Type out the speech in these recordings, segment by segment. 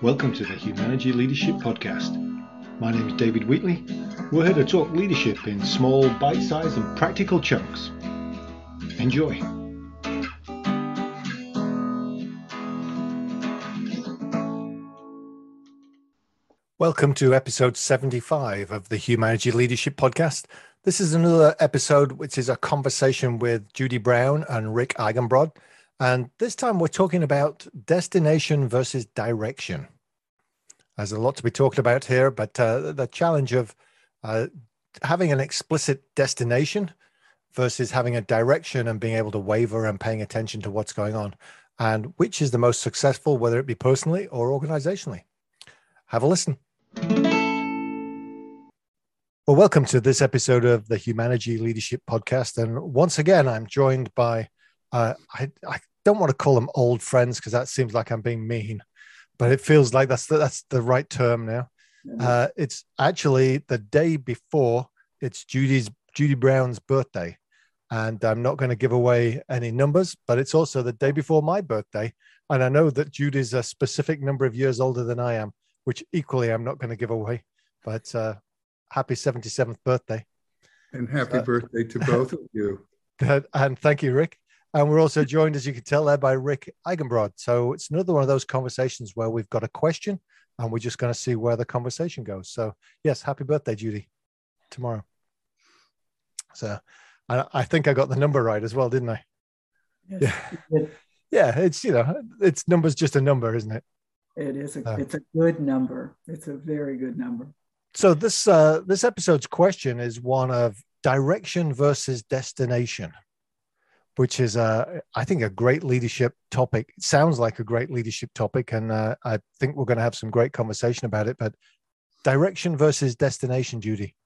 Welcome to the Humanity Leadership Podcast. My name is David Wheatley. We're here to talk leadership in small, bite sized, and practical chunks. Enjoy. Welcome to episode 75 of the Humanity Leadership Podcast. This is another episode which is a conversation with Judy Brown and Rick Eigenbrod. And this time we're talking about destination versus direction. There's a lot to be talked about here, but uh, the challenge of uh, having an explicit destination versus having a direction and being able to waver and paying attention to what's going on, and which is the most successful, whether it be personally or organizationally. Have a listen. Well, welcome to this episode of the Humanity Leadership Podcast. And once again, I'm joined by, uh, I, I don't want to call them old friends because that seems like I'm being mean, but it feels like that's the, that's the right term now. Uh, it's actually the day before it's Judy's Judy Brown's birthday, and I'm not going to give away any numbers, but it's also the day before my birthday, and I know that Judy's a specific number of years older than I am, which equally I'm not going to give away. But uh, happy 77th birthday, and happy birthday to both of you. and thank you, Rick. And we're also joined, as you can tell there, by Rick Eigenbrod. So it's another one of those conversations where we've got a question and we're just going to see where the conversation goes. So, yes, happy birthday, Judy, tomorrow. So I, I think I got the number right as well, didn't I? Yes, yeah. Yeah, it's, you know, it's numbers just a number, isn't it? It is. A, uh, it's a good number. It's a very good number. So this uh, this episode's question is one of direction versus destination which is, uh, I think, a great leadership topic. It sounds like a great leadership topic, and uh, I think we're going to have some great conversation about it. But direction versus destination, Judy.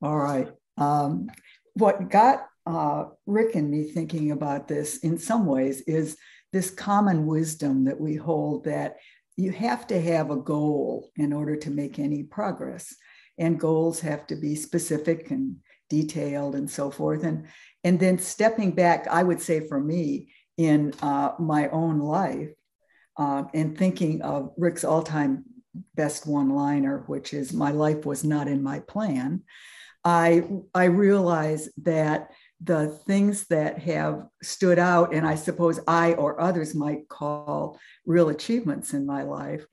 All right. Um, what got uh, Rick and me thinking about this in some ways is this common wisdom that we hold that you have to have a goal in order to make any progress. And goals have to be specific and detailed and so forth. And and then stepping back, I would say for me in uh, my own life, uh, and thinking of Rick's all-time best one-liner, which is "My life was not in my plan." I I realize that the things that have stood out, and I suppose I or others might call real achievements in my life,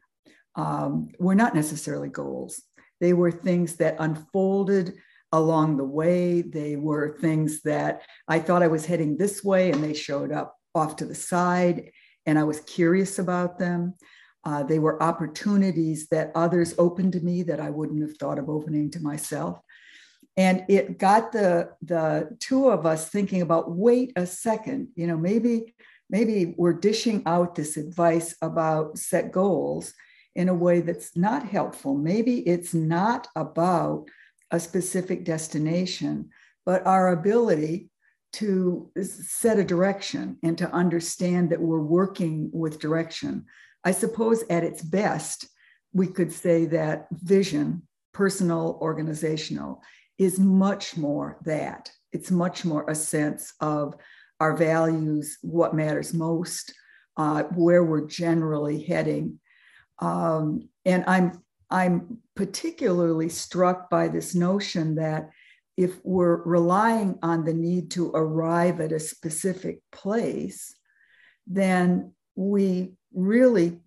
um, were not necessarily goals. They were things that unfolded along the way. They were things that I thought I was heading this way, and they showed up off to the side, and I was curious about them. Uh, they were opportunities that others opened to me that I wouldn't have thought of opening to myself. And it got the, the two of us thinking about wait a second, you know, maybe, maybe we're dishing out this advice about set goals in a way that's not helpful. Maybe it's not about a specific destination, but our ability to set a direction and to understand that we're working with direction. I suppose at its best, we could say that vision, personal, organizational, is much more that. It's much more a sense of our values, what matters most, uh, where we're generally heading. Um, and I'm I'm particularly struck by this notion that if we're relying on the need to arrive at a specific place, then we really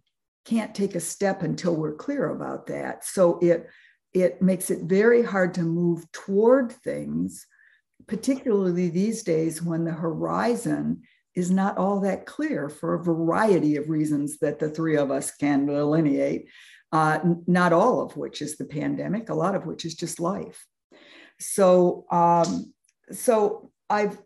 can't take a step until we're clear about that. So it it makes it very hard to move toward things, particularly these days when the horizon is not all that clear for a variety of reasons that the three of us can delineate uh, not all of which is the pandemic, a lot of which is just life. So, um, so I've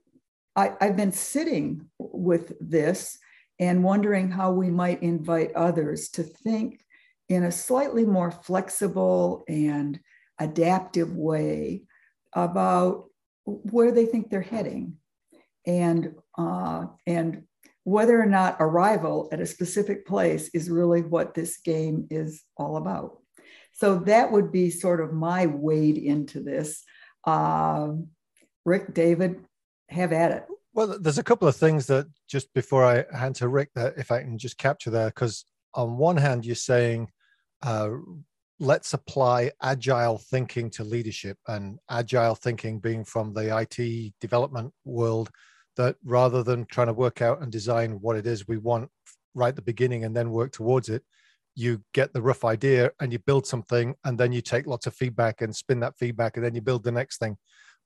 I, have i have been sitting with this and wondering how we might invite others to think in a slightly more flexible and adaptive way about where they think they're heading and uh, and whether or not arrival at a specific place is really what this game is all about. So that would be sort of my wade into this. Um, Rick, David, have at it. Well, there's a couple of things that just before I hand to Rick, that if I can just capture there, because on one hand, you're saying, uh, let's apply agile thinking to leadership, and agile thinking being from the IT development world, that rather than trying to work out and design what it is we want right at the beginning and then work towards it, you get the rough idea and you build something, and then you take lots of feedback and spin that feedback, and then you build the next thing,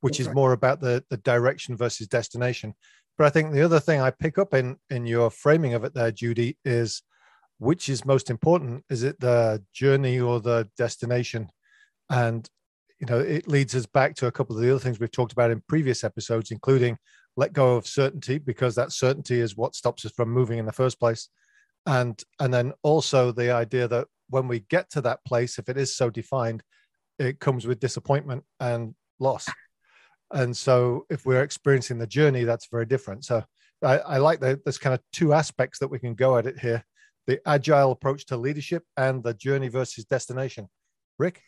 which is more about the the direction versus destination. But I think the other thing I pick up in in your framing of it there, Judy, is which is most important? Is it the journey or the destination? And you know it leads us back to a couple of the other things we've talked about in previous episodes including let go of certainty because that certainty is what stops us from moving in the first place and and then also the idea that when we get to that place if it is so defined it comes with disappointment and loss and so if we're experiencing the journey that's very different so i, I like that there's kind of two aspects that we can go at it here the agile approach to leadership and the journey versus destination. Rick?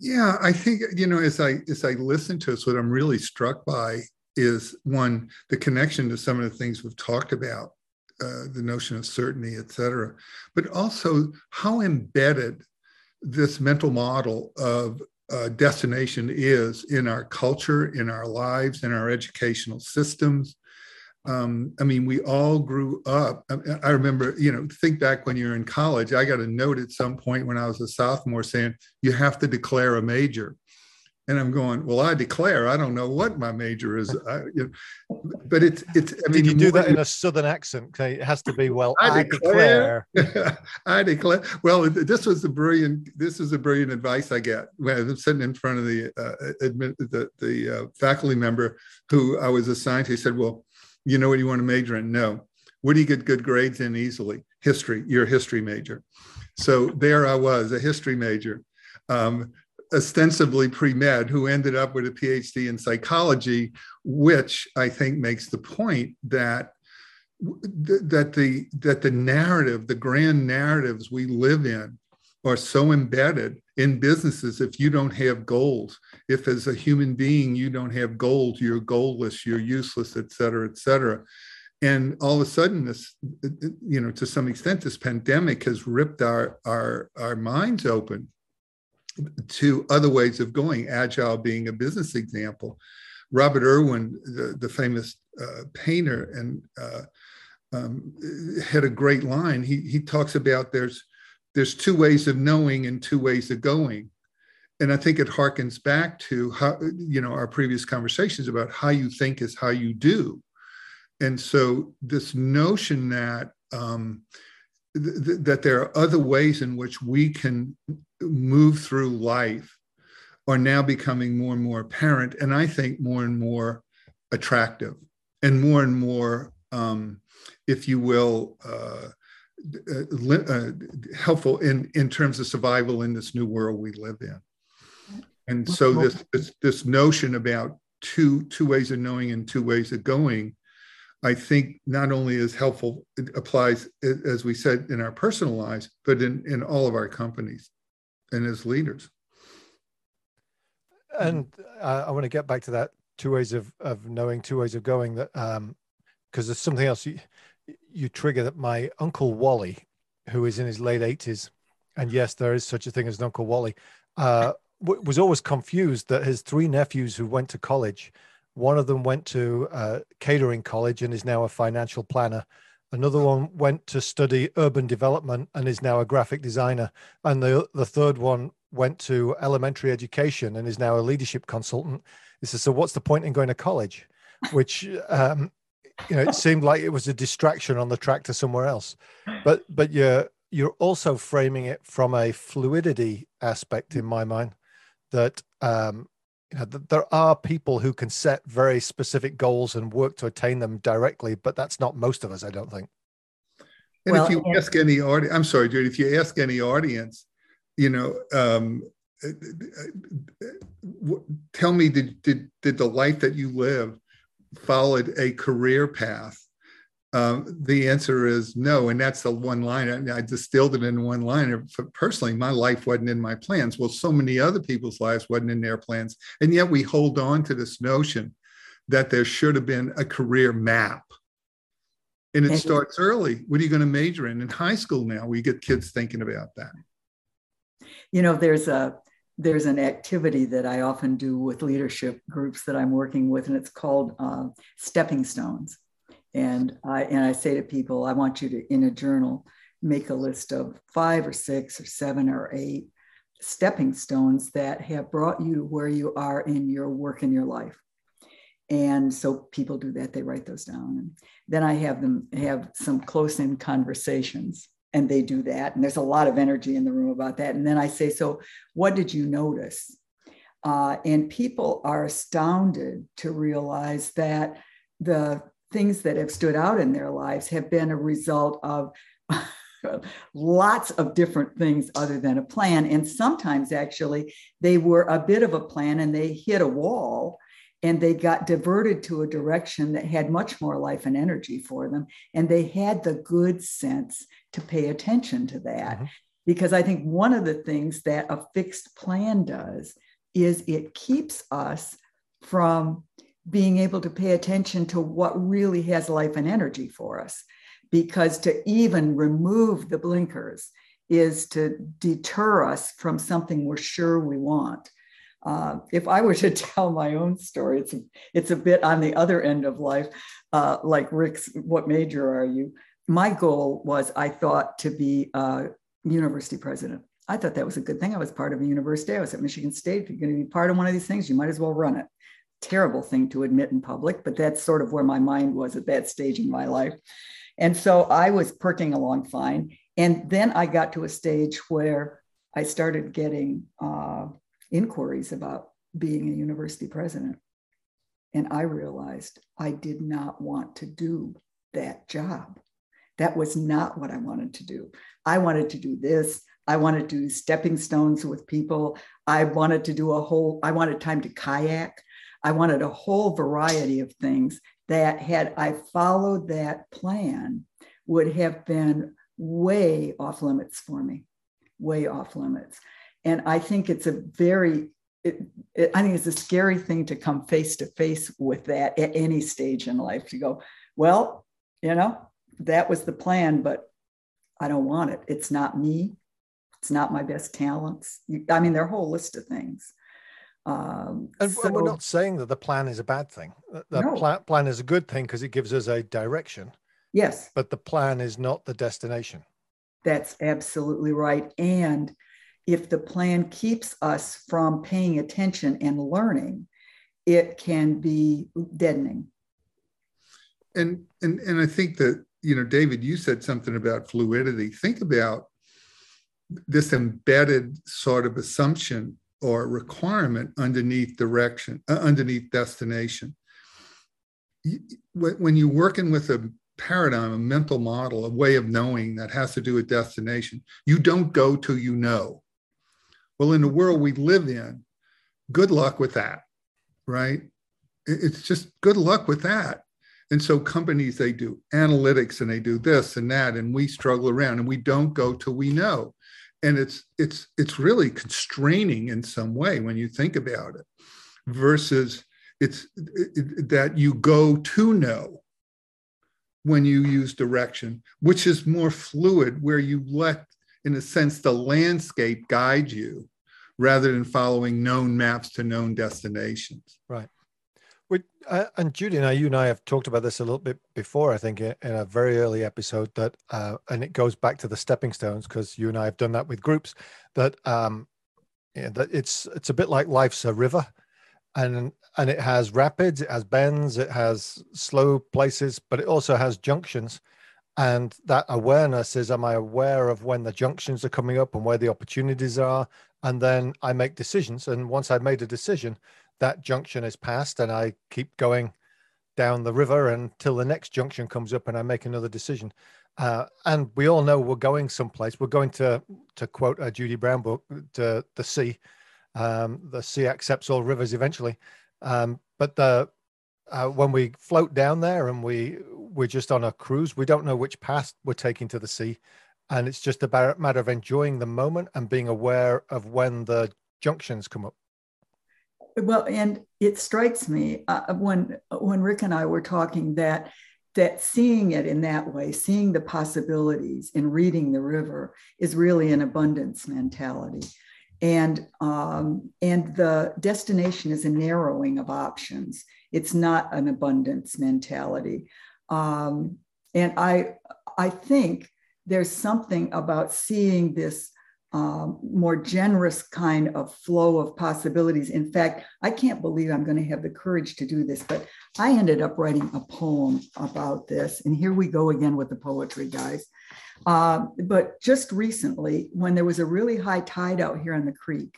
Yeah, I think you know as I as I listen to us, what I'm really struck by is one the connection to some of the things we've talked about, uh, the notion of certainty, et cetera, but also how embedded this mental model of uh, destination is in our culture, in our lives, in our educational systems, um, I mean, we all grew up. I, remember, you know, think back when you were in college. I got a note at some point when I was a sophomore saying, you have to declare a major. And I'm going, well, I declare. I don't know what my major is. I, you know, but it's it's. I mean, Did you do that in a southern accent? Okay, it has to be. Well, I, I declare. declare. I declare. Well, this was the brilliant. This is a brilliant advice I get when I'm sitting in front of the uh, admit the the uh, faculty member who I was assigned to. He said, "Well, you know what you want to major in? No. What do you get good grades in easily? History. You're a history major. So there I was, a history major, um, ostensibly pre med, who ended up with a PhD in psychology, which I think makes the point that that the that the narrative, the grand narratives we live in, are so embedded in businesses. If you don't have goals if as a human being you don't have goals you're goalless you're useless et cetera et cetera. And all of a sudden this you know to some extent this pandemic has ripped our our our minds open to other ways of going agile being a business example. Robert irwin the, the famous uh, painter and uh, um, had a great line. He, he talks about there's there's two ways of knowing and two ways of going. And i think it harkens back to how you know our previous conversations about how you think is how you do. And so this notion that um, th- that there are other ways in which we can move through life are now becoming more and more apparent and i think more and more attractive and more and more um, if you will uh, uh, uh, helpful in in terms of survival in this new world we live in. And so this this, this notion about two two ways of knowing and two ways of going, I think not only is helpful, it applies as we said in our personal lives, but in in all of our companies and as leaders. And uh, I want to get back to that two ways of of knowing, two ways of going. That um, because there's something else you you trigger that my uncle Wally, who is in his late 80s, and yes, there is such a thing as an Uncle Wally, uh, was always confused that his three nephews who went to college, one of them went to uh, catering college and is now a financial planner. Another one went to study urban development and is now a graphic designer. And the, the third one went to elementary education and is now a leadership consultant. He says, So, what's the point in going to college? Which um, you know, it seemed like it was a distraction on the track to somewhere else. But but you're you're also framing it from a fluidity aspect in my mind that um, you know that there are people who can set very specific goals and work to attain them directly, but that's not most of us, I don't think. And well, if you yeah. ask any audience, I'm sorry, Judy, if you ask any audience, you know, um, uh, uh, uh, tell me, did, did, did the life that you live followed a career path? Um, the answer is no. And that's the one line. I, I distilled it in one line. Personally, my life wasn't in my plans. Well, so many other people's lives wasn't in their plans. And yet we hold on to this notion that there should have been a career map. And it starts early. What are you going to major in? In high school now, we get kids thinking about that. You know, there's a there's an activity that I often do with leadership groups that I'm working with, and it's called uh, stepping stones. And I and I say to people, I want you to in a journal make a list of five or six or seven or eight stepping stones that have brought you to where you are in your work in your life. And so people do that, they write those down. And then I have them have some close in conversations and they do that. And there's a lot of energy in the room about that. And then I say, So, what did you notice? Uh, and people are astounded to realize that the things that have stood out in their lives have been a result of lots of different things other than a plan. And sometimes actually they were a bit of a plan and they hit a wall and they got diverted to a direction that had much more life and energy for them. And they had the good sense to pay attention to that. Mm-hmm. Because I think one of the things that a fixed plan does is it keeps us from being able to pay attention to what really has life and energy for us. Because to even remove the blinkers is to deter us from something we're sure we want. Uh, if I were to tell my own story, it's it's a bit on the other end of life, uh, like Rick's. What major are you? My goal was I thought to be a university president. I thought that was a good thing. I was part of a university. I was at Michigan State. If you're going to be part of one of these things, you might as well run it. Terrible thing to admit in public, but that's sort of where my mind was at that stage in my life. And so I was perking along fine. And then I got to a stage where I started getting uh, inquiries about being a university president. And I realized I did not want to do that job. That was not what I wanted to do. I wanted to do this. I wanted to do stepping stones with people. I wanted to do a whole, I wanted time to kayak. I wanted a whole variety of things that, had I followed that plan, would have been way off limits for me, way off limits. And I think it's a very, it, it, I think it's a scary thing to come face to face with that at any stage in life. To go, well, you know, that was the plan, but I don't want it. It's not me. It's not my best talents. I mean, there are a whole list of things. Um, and so, we're not saying that the plan is a bad thing. The no. plan, plan is a good thing because it gives us a direction. Yes. But the plan is not the destination. That's absolutely right. And if the plan keeps us from paying attention and learning, it can be deadening. And and and I think that you know, David, you said something about fluidity. Think about this embedded sort of assumption or requirement underneath direction, uh, underneath destination. When you're working with a paradigm, a mental model, a way of knowing that has to do with destination, you don't go till you know. Well, in the world we live in, good luck with that, right? It's just good luck with that. And so companies, they do analytics and they do this and that, and we struggle around and we don't go till we know. And it's it's it's really constraining in some way when you think about it, versus it's it, that you go to know when you use direction, which is more fluid, where you let in a sense, the landscape guide you rather than following known maps to known destinations. Right. We, uh, and Judy and I, you and I have talked about this a little bit before, I think, in a very early episode that, uh, and it goes back to the stepping stones because you and I have done that with groups that, um, yeah, that it's, it's a bit like life's a river and, and it has rapids, it has bends, it has slow places, but it also has junctions and that awareness is am i aware of when the junctions are coming up and where the opportunities are and then i make decisions and once i've made a decision that junction is passed and i keep going down the river until the next junction comes up and i make another decision uh, and we all know we're going someplace we're going to to quote a judy brown book to the sea um, the sea accepts all rivers eventually um, but the uh, when we float down there and we we're just on a cruise. We don't know which path we're taking to the sea. And it's just a matter of enjoying the moment and being aware of when the junctions come up. Well, and it strikes me uh, when when Rick and I were talking that that seeing it in that way, seeing the possibilities in reading the river is really an abundance mentality. And, um, and the destination is a narrowing of options. It's not an abundance mentality. Um, and I, I think there's something about seeing this um, more generous kind of flow of possibilities. In fact, I can't believe I'm going to have the courage to do this, but I ended up writing a poem about this. And here we go again with the poetry, guys. Uh, but just recently, when there was a really high tide out here on the creek,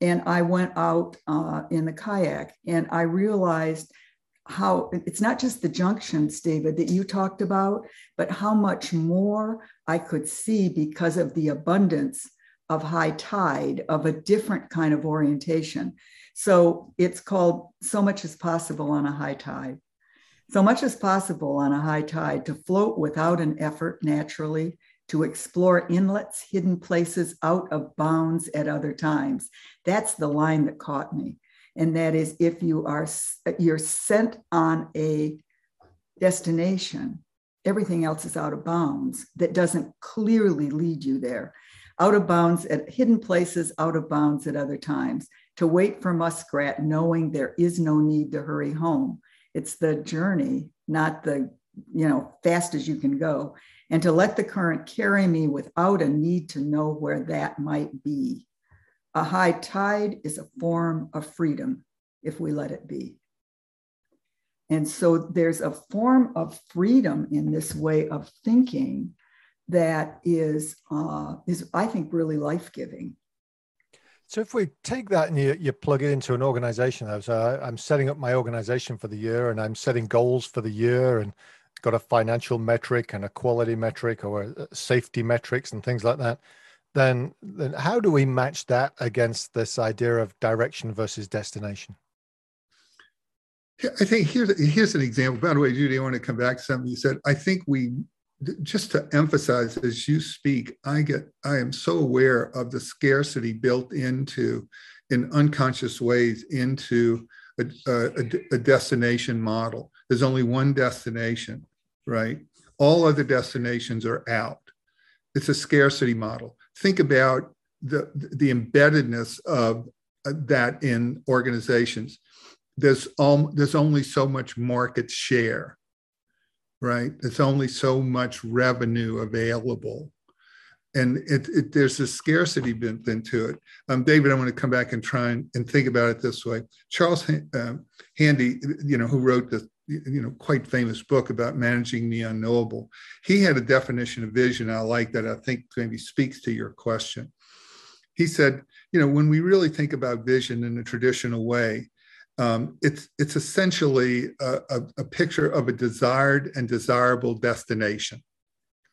and I went out uh, in the kayak and I realized how it's not just the junctions, David, that you talked about, but how much more I could see because of the abundance of high tide of a different kind of orientation. So it's called So Much as Possible on a High Tide. So much as possible on a high tide to float without an effort naturally, to explore inlets, hidden places out of bounds at other times. That's the line that caught me. And that is if you are you're sent on a destination, everything else is out of bounds that doesn't clearly lead you there out of bounds at hidden places, out of bounds at other times, to wait for muskrat, knowing there is no need to hurry home. It's the journey, not the, you know, fast as you can go, and to let the current carry me without a need to know where that might be. A high tide is a form of freedom if we let it be. And so there's a form of freedom in this way of thinking that is uh, is I think really life giving. So if we take that and you, you plug it into an organization, though, so I, am setting up my organization for the year and I'm setting goals for the year and got a financial metric and a quality metric or safety metrics and things like that, then then how do we match that against this idea of direction versus destination? I think here's here's an example. By the way, Judy, I want to come back to something you said. I think we just to emphasize as you speak i get i am so aware of the scarcity built into in unconscious ways into a, a, a, destination model. There's only one destination right? All other destinations are out. It's a scarcity model. Think about the the embeddedness of uh, that in organizations. There's all there's only so much market share right? It's only so much revenue available. And it, it, there's a scarcity built into it. Um, David, I want to come back and try and, and think about it this way. Charles uh, Handy, you know, who wrote the you know quite famous book about managing the unknowable, he had a definition of vision I like that I think maybe speaks to your question. He said, you know, when we really think about vision in a traditional way, um, it's it's essentially a, a, a, picture of a desired and desirable destination,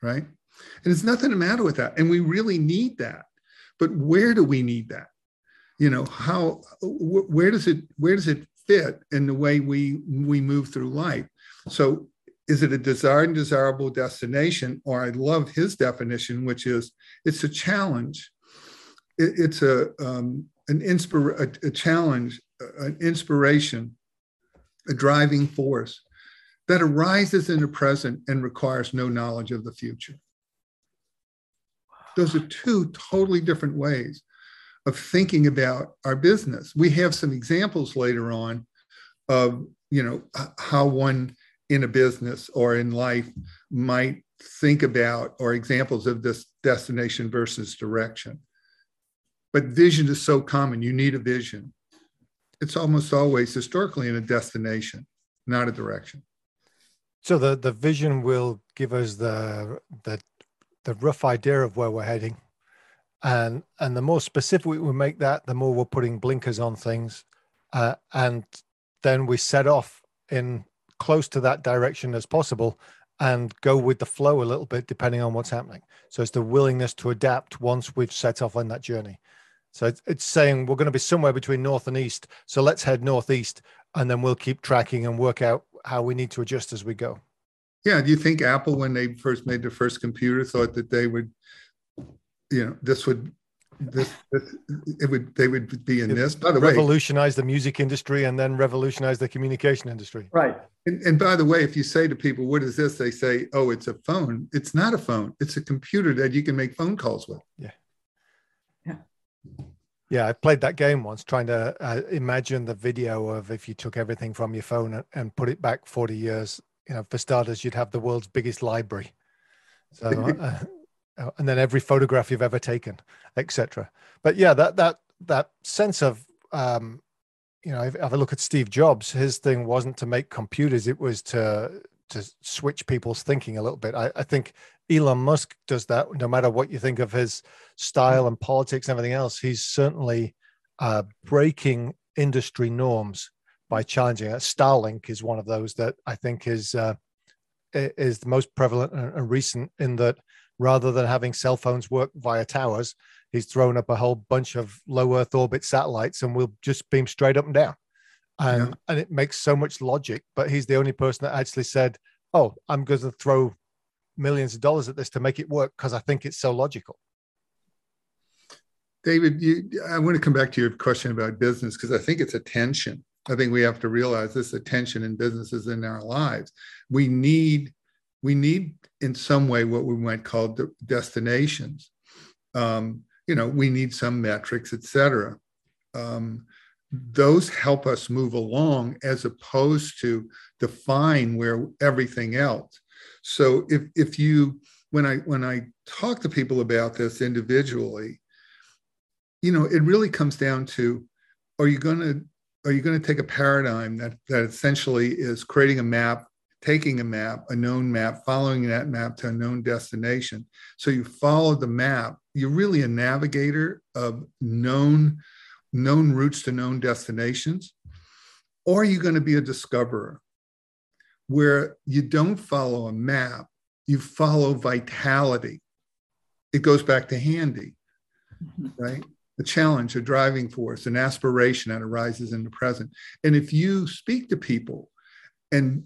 right? And there's nothing the matter with that, and we really need that. But where do we need that? You know, how wh- where does it where does it fit in the way we we move through life? So is it a desired and desirable destination, or I love his definition, which is it's a challenge. It, it's a um, an inspire a, a challenge an inspiration, a driving force that arises in the present and requires no knowledge of the future. Those are two totally different ways of thinking about our business. We have some examples later on of, you know, how one in a business or in life might think about or examples of this destination versus direction. But vision is so common. You need a vision it's almost always historically in a destination, not a direction. So the the vision will give us the the the rough idea of where we're heading, and and the more specific we make that, the more we're putting blinkers on things, uh, and then we set off in close to that direction as possible and go with the flow a little bit depending on what's happening. So it's the willingness to adapt once we've set off on that journey. So it's, it's saying we're going to be somewhere between north and east. So let's head northeast, and then we'll keep tracking and work out how we need to adjust as we go. Yeah. Do you think Apple, when they first made their first computer, thought that they would, you know, this would this, this, it would they would be in this. By the way, revolutionize the music industry and then revolutionize the communication industry. Right. And, and by the way, if you say to people, "What is this?" they say, "Oh, it's a phone." It's not a phone. It's a computer that you can make phone calls with. Yeah. Yeah. I played that game once, trying to uh, imagine the video of if you took everything from your phone and, and put it back 40 years. You know, for starters, you'd have the world's biggest library. So, uh, uh, and then every photograph you've ever taken, etc. But yeah, that that that sense of um, you know, if, if I look at Steve Jobs, his thing wasn't to make computers; it was to to switch people's thinking a little bit. I, I think Elon Musk does that. No matter what you think of his style and politics and everything else, he's certainly uh, breaking industry norms by challenging it. Starlink is one of those that I think is uh, is the most prevalent and recent in that rather than having cell phones work via towers, he's thrown up a whole bunch of low Earth orbit satellites and we'll just beam straight up and down. And, yeah. and it makes so much logic, but he's the only person that actually said, Oh, I'm going to throw millions of dollars at this to make it work because I think it's so logical. David, you, I want to come back to your question about business because I think it's attention. I think we have to realize this attention in businesses in our lives. We need we need in some way what we might call de- destinations. Um, you know, we need some metrics, et cetera. Um, those help us move along as opposed to define where everything else. So if if you when I when I talk to people about this individually, you know, it really comes down to are you going to are you going to take a paradigm that that essentially is creating a map taking a map, a known map, following that map to a known destination. So you follow the map. You're really a navigator of known, known routes to known destinations. Or are you going to be a discoverer where you don't follow a map, you follow vitality? It goes back to handy, mm-hmm. right? a challenge, a driving force, an aspiration that arises in the present. And if you speak to people and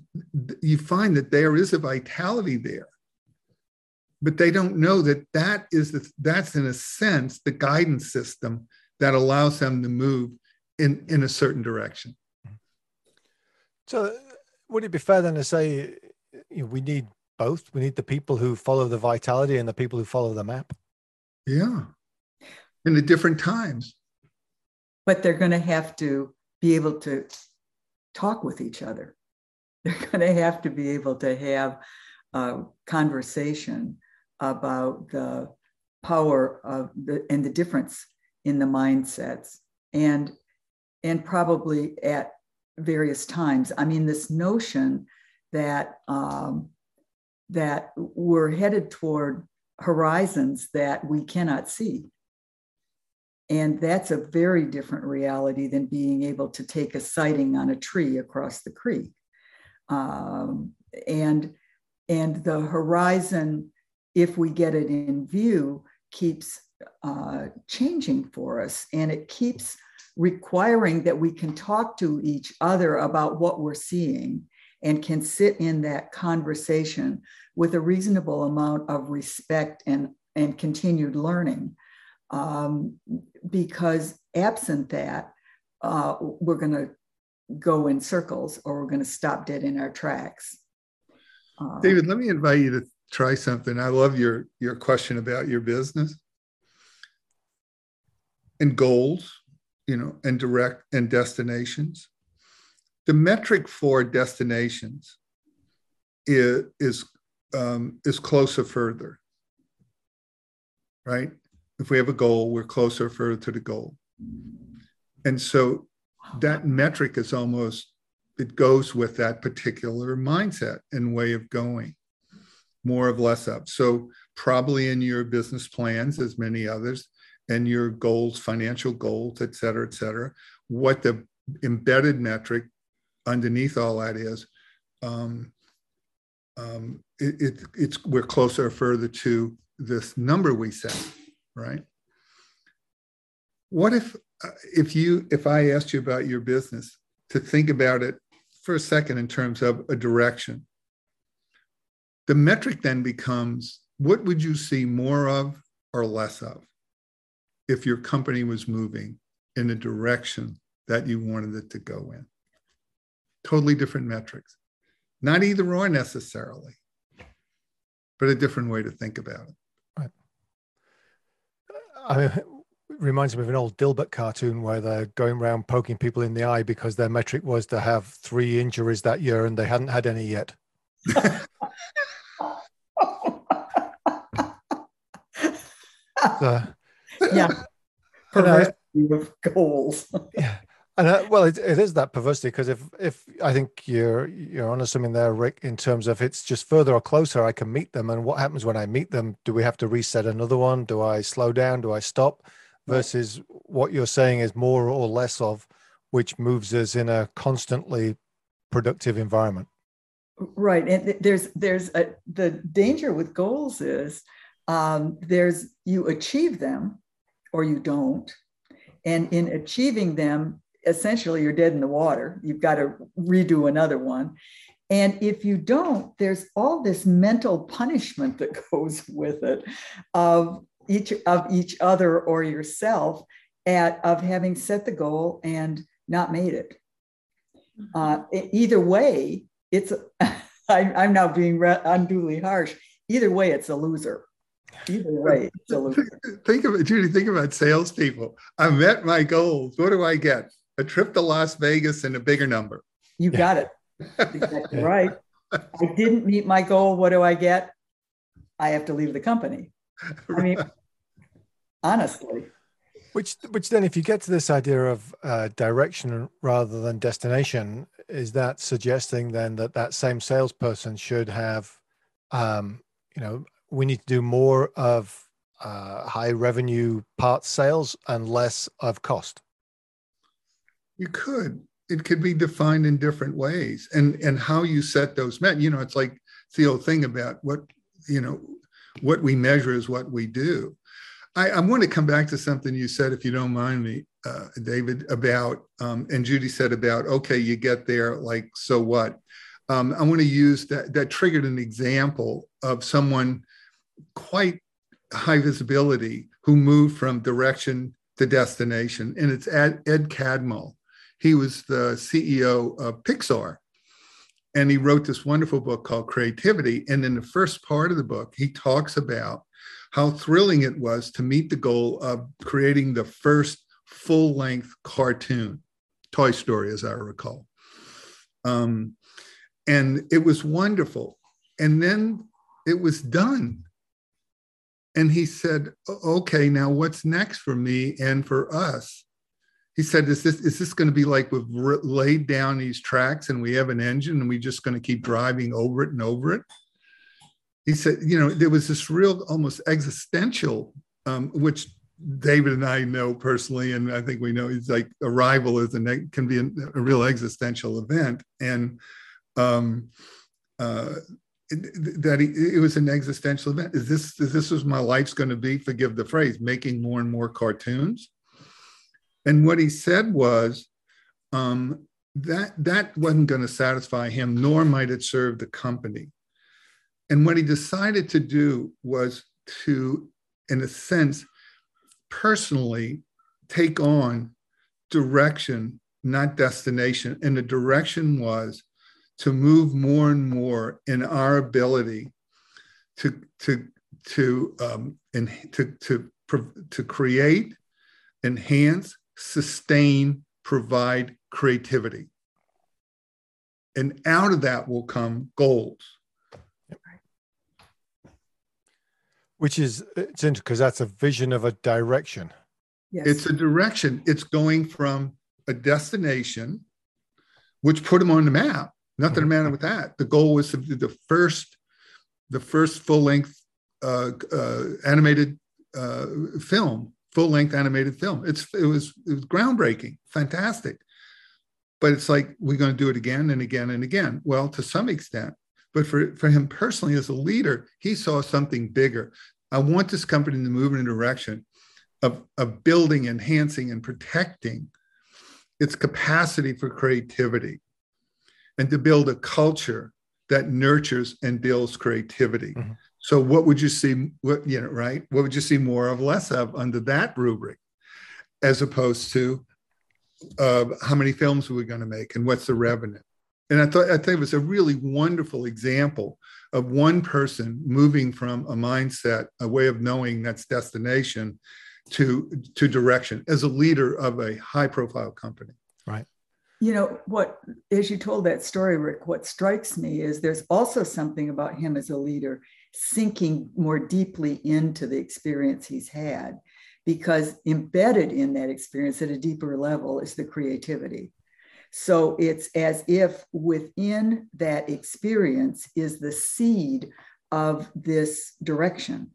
you find that there is a vitality there but they don't know that that is the, that's in a sense the guidance system that allows them to move in in a certain direction so would it be fair then to say you know, we need both? We need the people who follow the vitality and the people who follow the map. Yeah. In the different times. But they're going to have to be able to talk with each other. They're going to have to be able to have a conversation about the power of the and the difference in the mindsets and and probably at various times. I mean this notion that um, that we're headed toward horizons that we cannot see. And that's a very different reality than being able to take a sighting on a tree across the creek. Um, and and the horizon, if we get it in view, keeps uh, changing for us, and it keeps requiring that we can talk to each other about what we're seeing and can sit in that conversation with a reasonable amount of respect and, and continued learning. Um, because absent that, uh, we're going to go in circles or we're going to stop dead in our tracks. Uh, David, let me invite you to try something. I love your your question about your business and goals, you know, and direct and destinations. The metric for destinations is is um, is closer further, right? If we have a goal, we're closer further to the goal. And so that metric is almost it goes with that particular mindset and way of going more of less of so probably in your business plans as many others and your goals financial goals et cetera et cetera what the embedded metric underneath all that is um, um, it, it, it's we're closer or further to this number we set right what if if you if I asked you about your business to think about it for a second in terms of a direction, the metric then becomes what would you see more of or less of? If your company was moving in a direction that you wanted it to go in. Totally different metrics. Not either or necessarily, but a different way to think about it. Right. I mean, it reminds me of an old Dilbert cartoon where they're going around poking people in the eye because their metric was to have three injuries that year and they hadn't had any yet. so, yeah. Perversity of goals. yeah. And uh, well, it, it is that perversity because if if I think you're you're on something there, Rick, in terms of it's just further or closer, I can meet them, and what happens when I meet them? Do we have to reset another one? Do I slow down? Do I stop? Versus what you're saying is more or less of, which moves us in a constantly productive environment. Right, and there's there's a, the danger with goals is um, there's you achieve them or you don't, and in achieving them, essentially you're dead in the water. You've got to redo another one. And if you don't, there's all this mental punishment that goes with it of each of each other or yourself at of having set the goal and not made it. Mm-hmm. Uh, either way, it's I, am now being unduly harsh. Either way, it's a loser. Either way, it's a loser. Think of it, Judy. Think about salespeople. I met my goals. What do I get? A trip to Las Vegas and a bigger number. You got it. Exactly right. I didn't meet my goal. What do I get? I have to leave the company. I mean, honestly. Which, which then, if you get to this idea of uh, direction rather than destination, is that suggesting then that that same salesperson should have, um, you know, we need to do more of uh, high revenue parts sales and less of cost? You could. It could be defined in different ways, and and how you set those met. You know, it's like the old thing about what you know, what we measure is what we do. I, I want to come back to something you said, if you don't mind me, uh, David, about, um, and Judy said about, okay, you get there, like, so what? Um, I want to use that, that triggered an example of someone quite high visibility who moved from direction to destination, and it's Ed, Ed. He was the CEO of Pixar, and he wrote this wonderful book called Creativity. And in the first part of the book, he talks about how thrilling it was to meet the goal of creating the first full length cartoon, Toy Story, as I recall. Um, and it was wonderful. And then it was done. And he said, okay, now what's next for me and for us? He said, is this, is this going to be like we've laid down these tracks and we have an engine and we're just going to keep driving over it and over it? he said, you know, there was this real almost existential, um, which David and I know personally, and I think we know it's like arrival is a can be a, a real existential event, and um, uh, that it was an existential event. Is this is this was my life's going to be? Forgive the phrase, making more and more cartoons. And what he said was um, that that wasn't going to satisfy him, nor might it serve the company. And what he decided to do was to, in a sense, personally take on direction, not destination. And the direction was to move more and more in our ability to to to um, and to to to create, enhance, sustain, provide creativity. And out of that will come goals. Which is it's interesting because that's a vision of a direction. Yes. It's a direction. It's going from a destination, which put them on the map. Nothing mm-hmm. matter with that. The goal was to be the first, the first full length uh, uh, animated uh, film, full length animated film. It's it was it was groundbreaking, fantastic. But it's like we're going to do it again and again and again. Well, to some extent, but for, for him personally as a leader, he saw something bigger. I want this company to move in a direction of, of building, enhancing, and protecting its capacity for creativity and to build a culture that nurtures and builds creativity. Mm-hmm. So what would you see? What you know, right? What would you see more of, less of under that rubric, as opposed to uh, how many films are we going to make and what's the revenue? And I thought I think it was a really wonderful example of one person moving from a mindset, a way of knowing that's destination, to to direction as a leader of a high profile company. Right. You know what? As you told that story, Rick, what strikes me is there's also something about him as a leader sinking more deeply into the experience he's had because embedded in that experience at a deeper level is the creativity. So it's as if within that experience is the seed of this direction.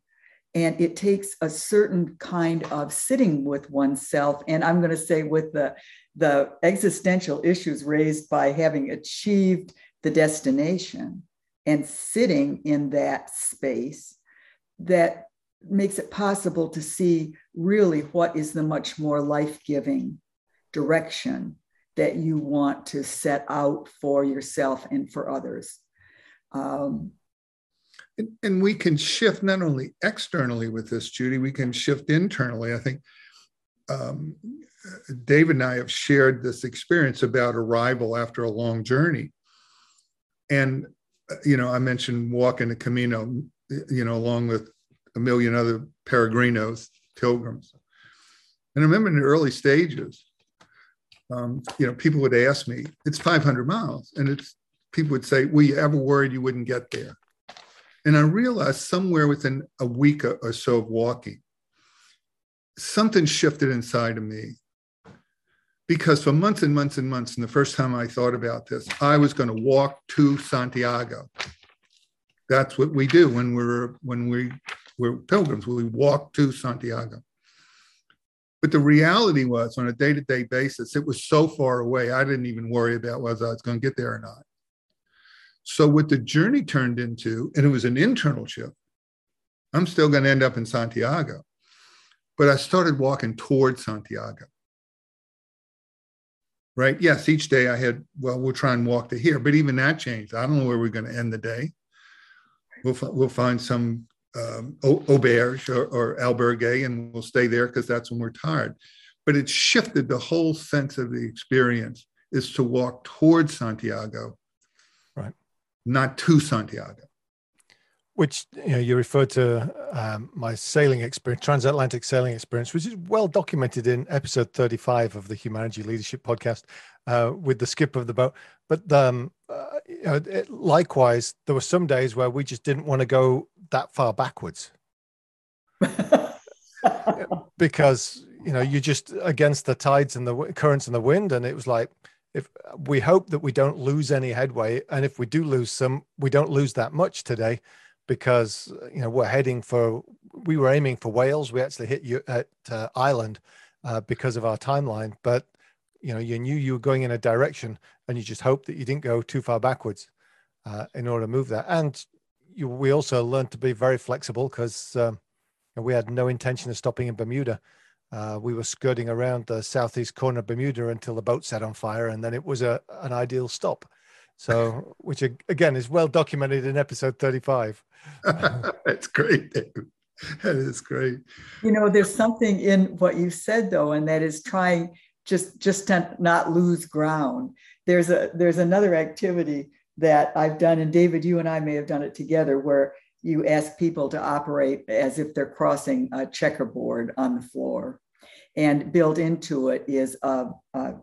And it takes a certain kind of sitting with oneself. And I'm going to say, with the, the existential issues raised by having achieved the destination and sitting in that space, that makes it possible to see really what is the much more life giving direction that you want to set out for yourself and for others. Um, and, and, we can shift not only externally with this, Judy, we can shift internally. I think um, David and I have shared this experience about arrival after a long journey. And, you know, I mentioned walking the Camino, you know, along with a million other peregrinos, pilgrims. And I remember in the early stages, um, you know, people would ask me, it's 500 miles. And it's, people would say, were you ever worried you wouldn't get there? And I realized somewhere within a week or so of walking, something shifted inside of me. Because for months and months and months, and the first time I thought about this, I was going to walk to Santiago. That's what we do when we're when we we're pilgrims. We walk to Santiago. But the reality was, on a day to day basis, it was so far away, I didn't even worry about whether I was going to get there or not. So, what the journey turned into, and it was an internal shift, I'm still going to end up in Santiago. But I started walking towards Santiago. Right? Yes, each day I had, well, we'll try and walk to here. But even that changed. I don't know where we're going to end the day. We'll, we'll find some um, auberge or, or albergue and we'll stay there because that's when we're tired. But it shifted the whole sense of the experience is to walk towards Santiago? Not to Santiago. Which you know, you referred to um, my sailing experience, transatlantic sailing experience, which is well documented in episode 35 of the Humanity Leadership podcast uh, with the skip of the boat. But um, uh, you know, it, likewise, there were some days where we just didn't want to go that far backwards because you know you're just against the tides and the currents and the wind and it was like if we hope that we don't lose any headway and if we do lose some we don't lose that much today because you know we're heading for we were aiming for wales. We actually hit you at uh, Ireland uh, because of our timeline. But you know you knew you were going in a direction and you just hope that you didn't go too far backwards uh, in order to move that. And you, we also learned to be very flexible because um, we had no intention of stopping in Bermuda. Uh, we were skirting around the southeast corner of Bermuda until the boat set on fire, and then it was a an ideal stop. So, which again is well documented in episode 35. That's great. That is great. You know, there's something in what you said though, and that is trying just just to not lose ground. There's a there's another activity that I've done, and David, you and I may have done it together, where you ask people to operate as if they're crossing a checkerboard on the floor. And built into it is a, a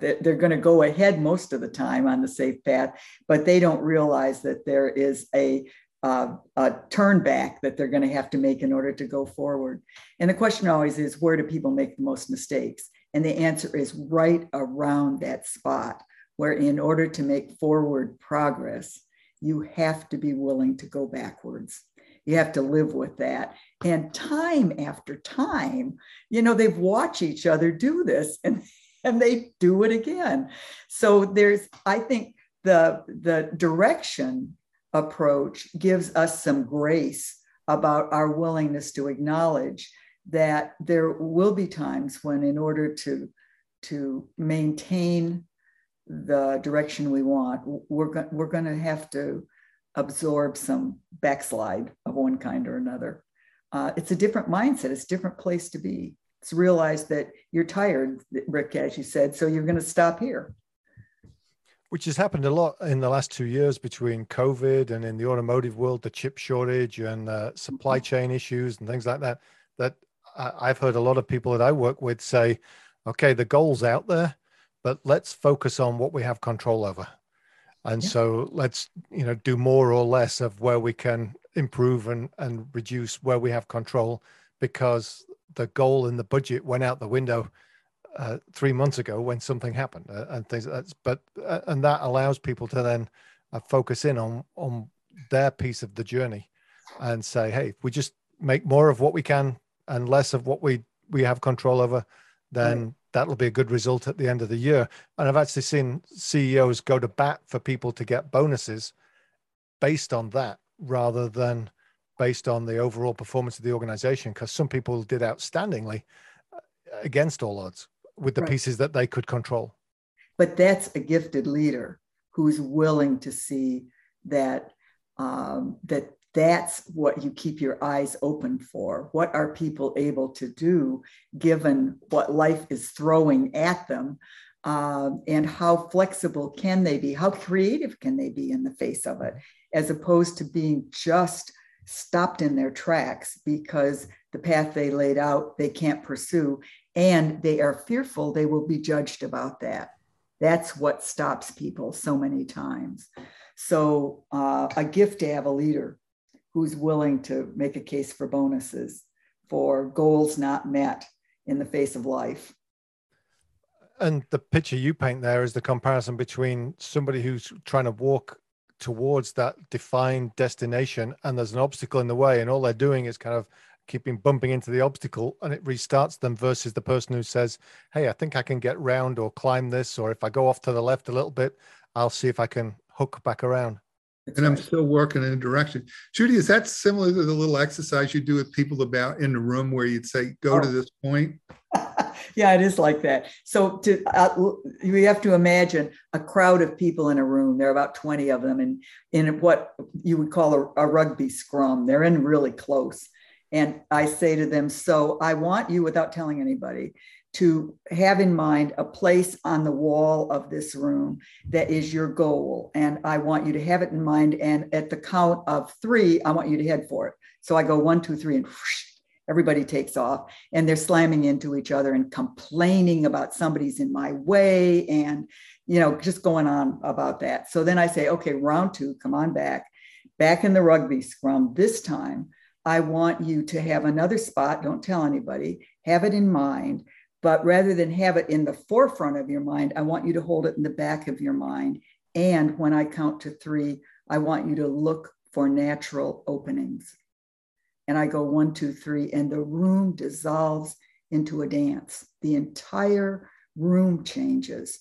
they're going to go ahead most of the time on the safe path, but they don't realize that there is a, uh, a turn back that they're going to have to make in order to go forward. And the question always is where do people make the most mistakes? And the answer is right around that spot where in order to make forward progress, you have to be willing to go backwards. You have to live with that. And time after time, you know, they've watched each other do this and, and they do it again. So there's, I think the, the direction approach gives us some grace about our willingness to acknowledge that there will be times when in order to to maintain the direction we want, we're, go- we're going to have to absorb some backslide of one kind or another. Uh, it's a different mindset. It's a different place to be. It's realize that you're tired, Rick, as you said, so you're going to stop here. Which has happened a lot in the last two years between COVID and in the automotive world, the chip shortage and uh, supply mm-hmm. chain issues and things like that. That I've heard a lot of people that I work with say, okay, the goal's out there, but let's focus on what we have control over. And yeah. so let's, you know, do more or less of where we can improve and, and reduce where we have control because the goal in the budget went out the window uh, three months ago when something happened uh, and things like that. But, uh, and that allows people to then uh, focus in on, on their piece of the journey and say, hey, if we just make more of what we can and less of what we, we have control over, then that'll be a good result at the end of the year. And I've actually seen CEOs go to bat for people to get bonuses based on that rather than based on the overall performance of the organization because some people did outstandingly uh, against all odds with the right. pieces that they could control. But that's a gifted leader who's willing to see that um, that that's what you keep your eyes open for. What are people able to do given what life is throwing at them? Um, and how flexible can they be? How creative can they be in the face of it, as opposed to being just stopped in their tracks because the path they laid out they can't pursue and they are fearful they will be judged about that. That's what stops people so many times. So, uh, a gift to have a leader who's willing to make a case for bonuses for goals not met in the face of life. And the picture you paint there is the comparison between somebody who's trying to walk towards that defined destination and there's an obstacle in the way and all they're doing is kind of keeping bumping into the obstacle and it restarts them versus the person who says hey i think i can get round or climb this or if i go off to the left a little bit i'll see if i can hook back around that's and right. I'm still working in a direction. Judy, is that similar to the little exercise you do with people about in the room where you'd say, go oh. to this point? yeah, it is like that. So to uh, you have to imagine a crowd of people in a room. There are about 20 of them and in what you would call a, a rugby scrum. They're in really close. And I say to them, so I want you, without telling anybody, to have in mind a place on the wall of this room that is your goal. And I want you to have it in mind. And at the count of three, I want you to head for it. So I go one, two, three, and whoosh, everybody takes off. And they're slamming into each other and complaining about somebody's in my way and, you know, just going on about that. So then I say, okay, round two, come on back. Back in the rugby scrum. This time, I want you to have another spot. Don't tell anybody. Have it in mind but rather than have it in the forefront of your mind, I want you to hold it in the back of your mind. And when I count to three, I want you to look for natural openings. And I go one, two, three, and the room dissolves into a dance. The entire room changes.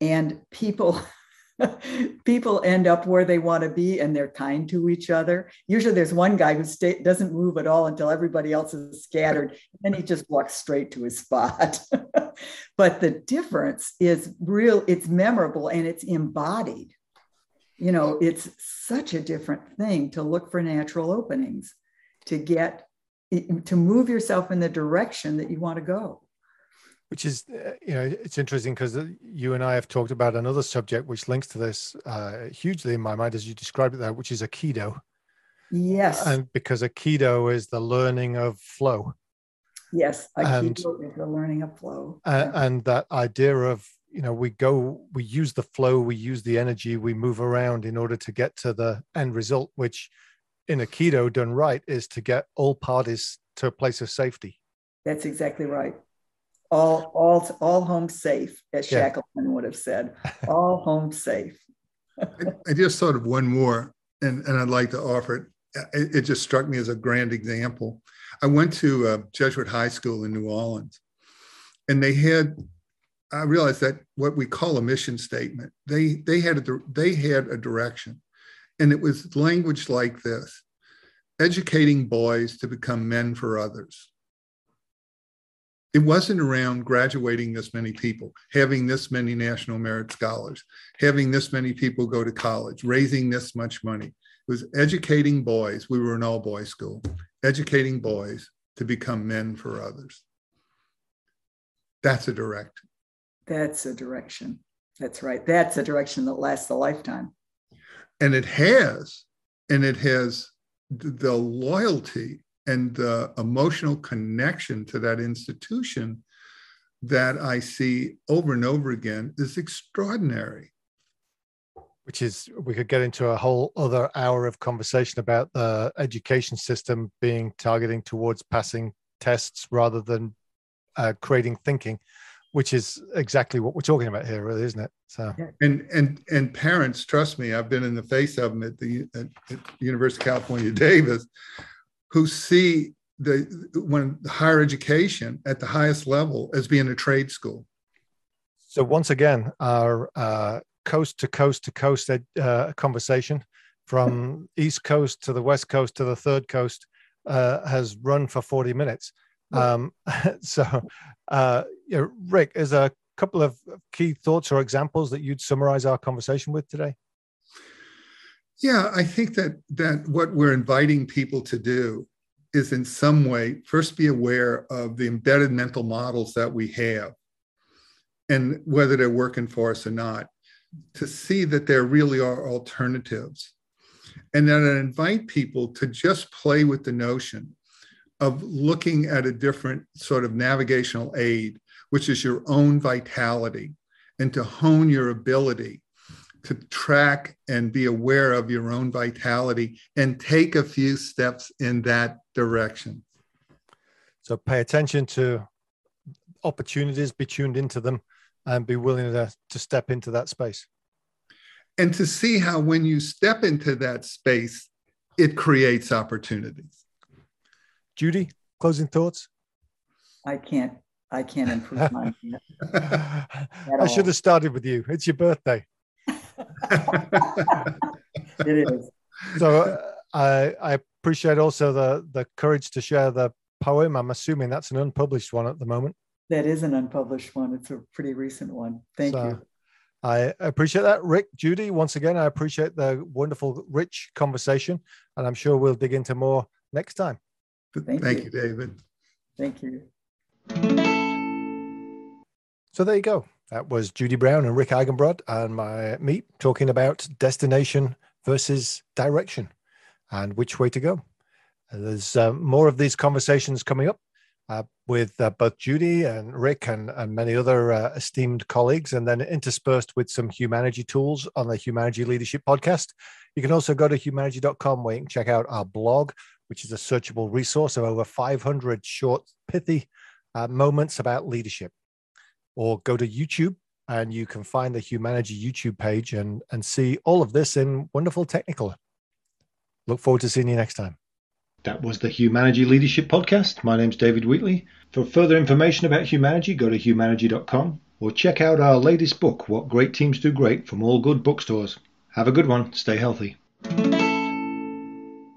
And people, people end up where they want to be and they're kind to each other. Usually there's one guy who stay, doesn't move at all until everybody else is scattered. And he just walks straight to his spot. but the difference is real, it's memorable and it's embodied. You know, it's such a different thing to look for natural openings, to get, to move yourself in the direction that you want to go which is uh, you know it's interesting because uh, you and i have talked about another subject which links to this uh, hugely in my mind as you described it there which is aikido. Yes. And because aikido is the learning of flow. Yes aikido and, is the learning of flow. and, yeah. and that idea of you know we go we use the flow we use the energy we move around in order to get to the end result which in aikido done right is to get all parties to a place of safety. That's exactly right all all all home safe as yeah. shackleton would have said all home safe I, I, just thought of one more and, and i'd like to offer it. it. it just struck me as a grand example i went to a jesuit high school in new orleans and they had i realized that what we call a mission statement they they had a they had a direction and it was language like this educating boys to become men for others it wasn't around graduating this many people, having this many national merit scholars, having this many people go to college, raising this much money. It was educating boys. We were an all boys school, educating boys to become men for others. That's a direct. That's a direction. That's right. That's a direction that lasts a lifetime. And it has, and it has the loyalty and the emotional connection to that institution that I see over and over again is extraordinary. Which is, we could get into a whole other hour of conversation about the education system being targeting towards passing tests rather than uh, creating thinking, which is exactly what we're talking about here, really, isn't it? So, and and and parents, trust me, I've been in the face of them at the at, at University of California, Davis, who see the when higher education at the highest level as being a trade school. So once again, our uh, coast to coast to coast uh, conversation from East Coast to the West Coast to the Third Coast uh, has run for 40 minutes. Um, so, uh, yeah, Rick, is a couple of key thoughts or examples that you'd summarize our conversation with today? Yeah, I think that that what we're inviting people to do is in some way first be aware of the embedded mental models that we have and whether they're working for us or not to see that there really are alternatives. And then I invite people to just play with the notion of looking at a different sort of navigational aid which is your own vitality and to hone your ability to track and be aware of your own vitality and take a few steps in that direction. So pay attention to opportunities, be tuned into them, and be willing to, to step into that space. And to see how when you step into that space, it creates opportunities. Judy, closing thoughts? I can't I can't improve mine. I should have started with you. It's your birthday. it is. So uh, I, I appreciate also the the courage to share the poem. I'm assuming that's an unpublished one at the moment. That is an unpublished one. It's a pretty recent one. Thank so, you. I appreciate that, Rick, Judy. Once again, I appreciate the wonderful, rich conversation, and I'm sure we'll dig into more next time. Thank, Thank you. you, David. Thank you. So there you go. That was Judy Brown and Rick Eigenbrod and my me talking about destination versus direction and which way to go. there's uh, more of these conversations coming up uh, with uh, both Judy and Rick and, and many other uh, esteemed colleagues, and then interspersed with some humanity tools on the Humanity Leadership podcast. You can also go to humanity.com where you can check out our blog, which is a searchable resource of over 500 short, pithy uh, moments about leadership or go to YouTube and you can find the Humanity YouTube page and, and see all of this in wonderful technical. Look forward to seeing you next time. That was the Humanity Leadership Podcast. My name's David Wheatley. For further information about Humanity, go to humanity.com or check out our latest book, What Great Teams Do Great, from all good bookstores. Have a good one. Stay healthy.